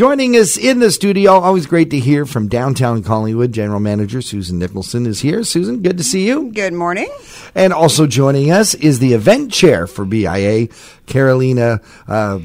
Joining us in the studio, always great to hear from downtown Collingwood. General Manager Susan Nicholson is here. Susan, good to see you. Good morning. And also joining us is the event chair for BIA, Carolina. Uh,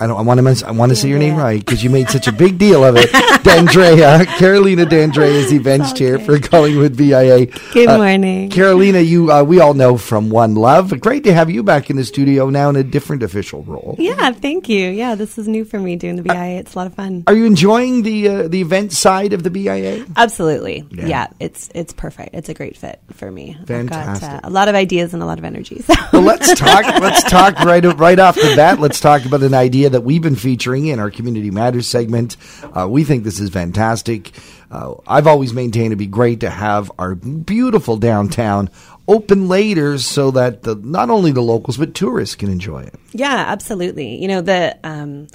I don't. I want to. I want to say your name right because you made such a big deal of it. D'Andrea, Carolina D'Andrea is the chair okay. for Collingwood BIA. Good Uh, morning. Carolina. You. Uh, we all know from One Love. Great to have you back in the studio now in a different official role. yeah, thank you. Yeah, this is new for me doing the BIA. It's a lot of fun. Are you enjoying the uh, the event side of the BIA? Absolutely. Yeah. Yeah. it's it's perfect. It's a great fit for me. I've Fantastic. got uh, a lot of ideas and a lot of energy. So. Well, let's talk. Let's talk right right off the bat. Let's talk about an idea that we've been featuring in our Community Matters segment. Uh, we think this is fantastic. Uh, I've always maintained it'd be great to have our beautiful downtown open later, so that the, not only the locals but tourists can enjoy it. Yeah, absolutely. You know, the um,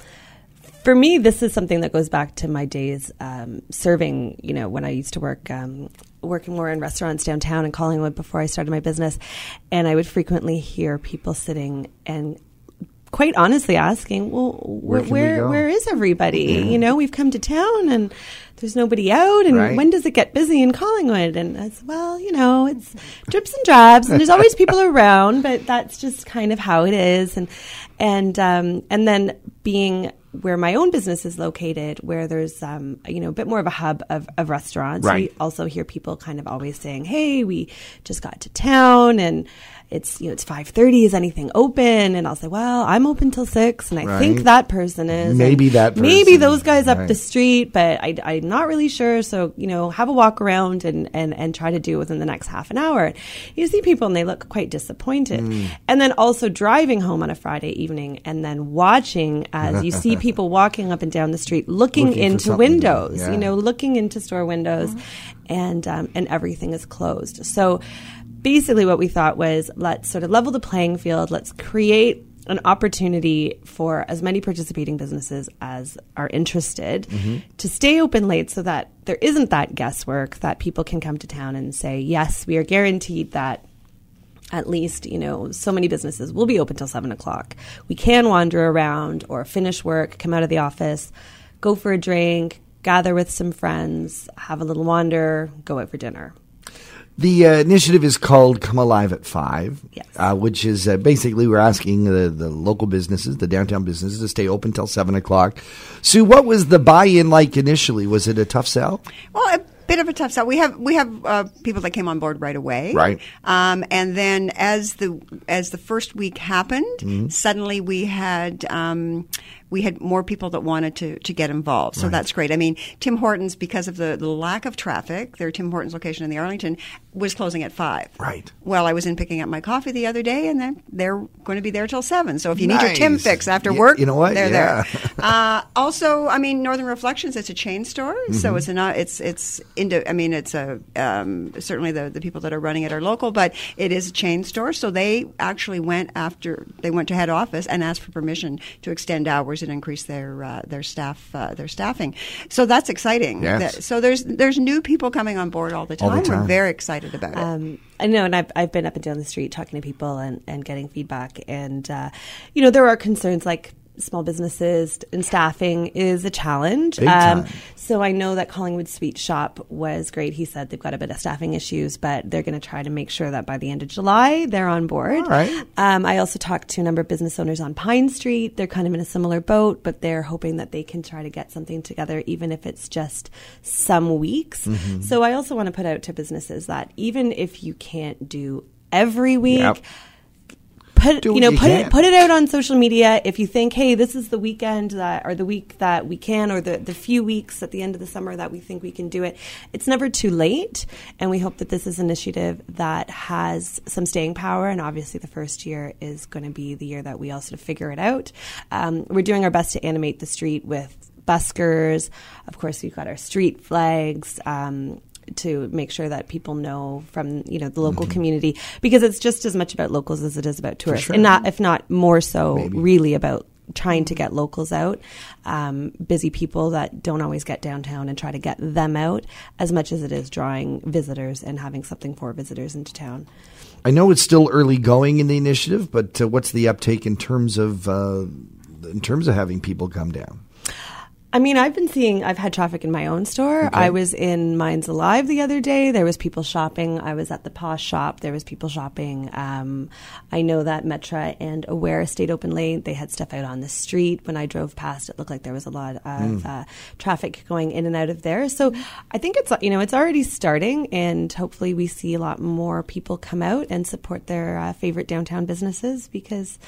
for me, this is something that goes back to my days um, serving. You know, when I used to work. Um, working more in restaurants downtown in Collingwood before I started my business and I would frequently hear people sitting and quite honestly asking, well, Where where we where is everybody? You know, we've come to town and there's nobody out, and Right. when does it get busy in Collingwood? And I said, well, you know, it's drips and drabs, and there's always people around, but that's just kind of how it is. And and um, and then being where my own business is located, where there's um, you know a bit more of a hub of, of restaurants. Right. We also hear people kind of always saying, "Hey, we just got to town and." It's you know it's five thirty. Is anything open? And I'll say, well, I'm open till six, and I Right. think that person is. Maybe and that Maybe those guys up right. the street, but I, I'm not really sure. So you know, have a walk around and and and try to do it within the next half an hour. You see people and they look quite disappointed, Mm. and then also driving home on a Friday evening and then watching as you see people walking up and down the street looking, Looking into something to do, windows. yeah. You know, looking into store windows, and um, and everything is closed. So basically, what we thought was let's sort of level the playing field. Let's create an opportunity for as many participating businesses as are interested mm-hmm. to stay open late so that there isn't that guesswork that people can come to town and say yes we are guaranteed that at least you know so many businesses will be open till seven o'clock. We can wander around or finish work come out of the office go for a drink gather with some friends have a little wander go out for dinner The uh, initiative is called Come Alive at Five, Yes. uh, which is uh, basically we're asking the, the local businesses, the downtown businesses, to stay open till seven o'clock. Sue, what was the buy-in like initially? Was it a tough sell? Well, a bit of a tough sell. We have we have uh, people that came on board right away, Right. Um, and then as the as the first week happened, Mm-hmm. suddenly we had. Um, we had more people that wanted to, to get involved, so that's great. I mean, Tim Hortons, because of the, the lack of traffic, their Tim Hortons location in the Arlington was closing at five. Right. Well, I was in picking up my coffee the other day, and then they're going to be there till seven. So if you need your Tim fix after work, you know what? They're Yeah. there. Uh, also, I mean, Northern Reflections. It's a chain store, Mm-hmm. so it's not. It's it's into. I mean, it's a um, certainly the the people that are running it are local, but it is a chain store. So they actually went after they went to head office and asked for permission to extend hours and increase their uh, their staff uh, their staffing. So that's exciting. Yes. That- so there's there's new people coming on board all the All time. the time. We're very excited about it. Um, I know, and I've, I've been up and down the street talking to people and, and getting feedback. And, uh, you know, there are concerns like small businesses and staffing is a challenge. Um, Big time. so I know that Collingwood Sweet Shop was great. He said they've got a bit of staffing issues, but they're going to try to make sure that by the end of July they're on board. All right. Um, I also talked to a number of business owners on Pine Street. They're kind of in a similar boat, but they're hoping that they can try to get something together, even if it's just some weeks. Mm-hmm. So I also want to put out to businesses that even if you can't do every week, Yep. Put Do you know you put can. it put it out on social media. If you think, hey, this is the weekend that or the week that we can, or the the few weeks at the end of the summer that we think we can do it, it's never too late. And we hope that this is an initiative that has some staying power. And obviously, the first year is going to be the year that we all sort of figure it out. Um, we're doing our best to animate the street with buskers. Of course, we've got our street flags. Um, to make sure that people know from you know the local community because it's just as much about locals as it is about tourists, sure. and not if not more so really about trying to get locals out, um, busy people that don't always get downtown and try to get them out as much as it is drawing visitors and having something for visitors into town. I know it's still early going in the initiative, but uh, what's the uptake in terms of uh, in terms of having people come down? I mean, I've been seeing, I've had traffic in my own store. Okay. I was in Minds Alive the other day. There was people shopping. I was at the Posh shop. There was people shopping. Um, I know that Metra and Aware stayed open late. They had stuff out on the street. When I drove past, it looked like there was a lot of uh, traffic going in and out of there. So I think it's, you know, it's already starting and hopefully we see a lot more people come out and support their uh, favorite downtown businesses because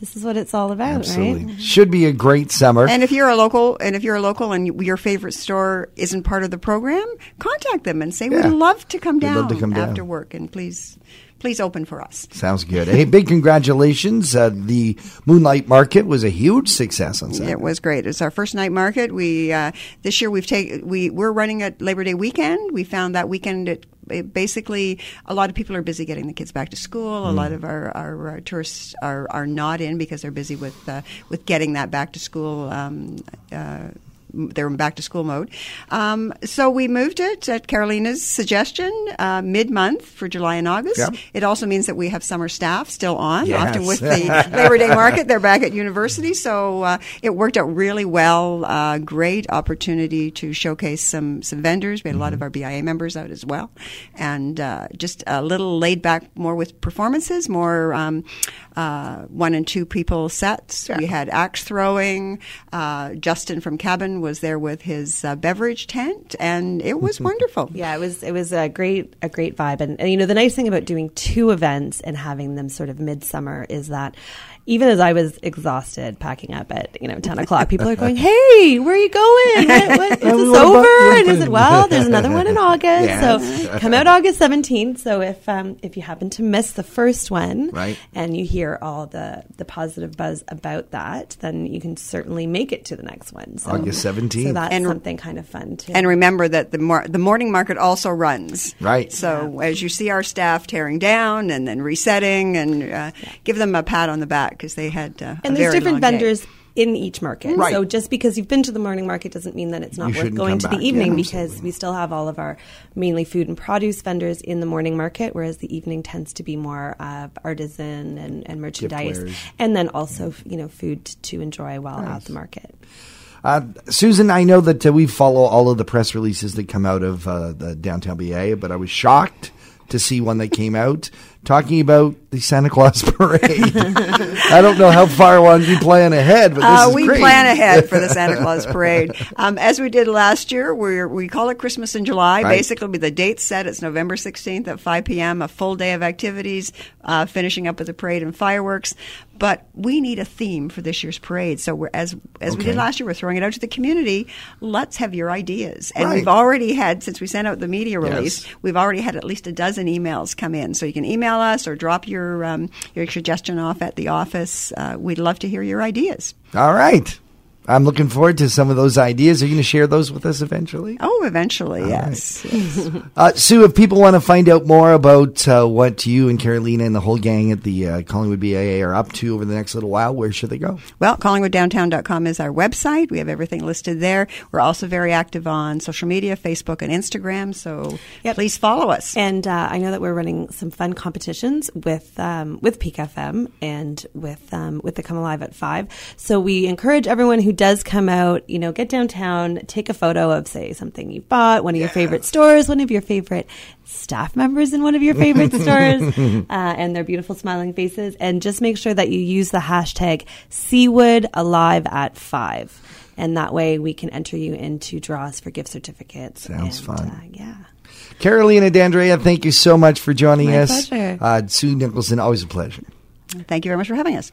this is what it's all about, Absolutely. right? Should be a great summer. And if you're a local, and if you're a local, and your favorite store isn't part of the program, contact them and say Yeah. we'd love to come down love to come down. after work, and please, please open for us. Sounds good. Hey, big congratulations. Uh, the Moonlight Market was a huge success on Saturday. It was great. It's our first night market. We uh, this year we've taken we we're running at Labor Day weekend. We found that weekend it, it basically a lot of people are busy getting the kids back to school. A lot of our, our, our tourists are, are not in because they're busy with uh, with getting that back to school. Um, uh, they're in back to school mode. Um, so we moved it at Carolina's suggestion uh, mid month for July and August. Yep. It also means that we have summer staff still on. Yes. Often with the Labor Day market, they're back at university. So uh, it worked out really well. Uh, great opportunity to showcase some, some vendors. We had a lot of our BIA members out as well. And uh, just a little laid back more with performances, more um, uh, one and two people sets. We had axe throwing. Uh, Justin from Cabin was there with his uh, beverage tent, and it was wonderful. Yeah, it was it was a great a great vibe, and, and you know the nice thing about doing two events and having them sort of midsummer is that even as I was exhausted packing up at you know ten o'clock, people are going, "Hey, where are you going? What, what, is this over?" And is thing? it well? There's another one in August, Yes. so come out August seventeenth. So if um, if you happen to miss the first one, Right. and you hear all the the positive buzz about that, then you can certainly make it to the next one. So, August 17th. So that's And- something kind of fun too. And remember that the mor- the morning market also runs. Right. So as you see our staff tearing down and then resetting, and uh, give them a pat on the back because they had uh, and a there's very different long day. vendors in each market. Right. So just because you've been to the morning market doesn't mean that it's not You worth going come to back. the evening Yeah, because we still have all of our mainly food and produce vendors in the morning market, whereas the evening tends to be more uh, artisan and, and merchandise, and then also you know food to enjoy while at the market. Uh, Susan, I know that uh, we follow all of the press releases that come out of uh, the downtown BIA, but I was shocked to see one that came out talking about the Santa Claus parade. I don't know how far along you plan ahead, but this Uh, we great. plan ahead for the Santa Claus parade, um, as we did last year. We we call it Christmas in July. Right. Basically, the date set. It's November sixteenth at five p.m. A full day of activities, uh, finishing up with the parade and fireworks. But we need a theme for this year's parade. So we're as as we did last year, we're throwing it out to the community. Let's have your ideas, and Right. we've already had since we sent out the media release. Yes. We've already had at least a dozen emails come in. So you can email us or drop your um, your suggestion off at the office. Uh, we'd love to hear your ideas. All right. I'm looking forward to some of those ideas. Are you going to share those with us eventually? Oh, eventually, yes. yes. Uh, Sue, if people want to find out more about uh, what you and Carolina and the whole gang at the uh, Collingwood BIA are up to over the next little while, where should they go? Well, collingwooddowntown.com is our website. We have everything listed there. We're also very active on social media, Facebook and Instagram. So Yep. please follow us. And uh, I know that we're running some fun competitions with um, with Peak FM and with um, with the Come Alive at Five. So we encourage everyone who does come out, you know, get downtown, take a photo of say something you bought, one of your favorite stores, one of your favorite staff members in one of your favorite stores, uh, and their beautiful smiling faces, and just make sure that you use the hashtag Seawood Alive at Five. And that way we can enter you into draws for gift certificates. Sounds and, fun. Uh, yeah. Carolina D'Andrea, thank you so much for joining My us. pleasure. Uh, Sue Nicholson, always a pleasure. Thank you very much for having us.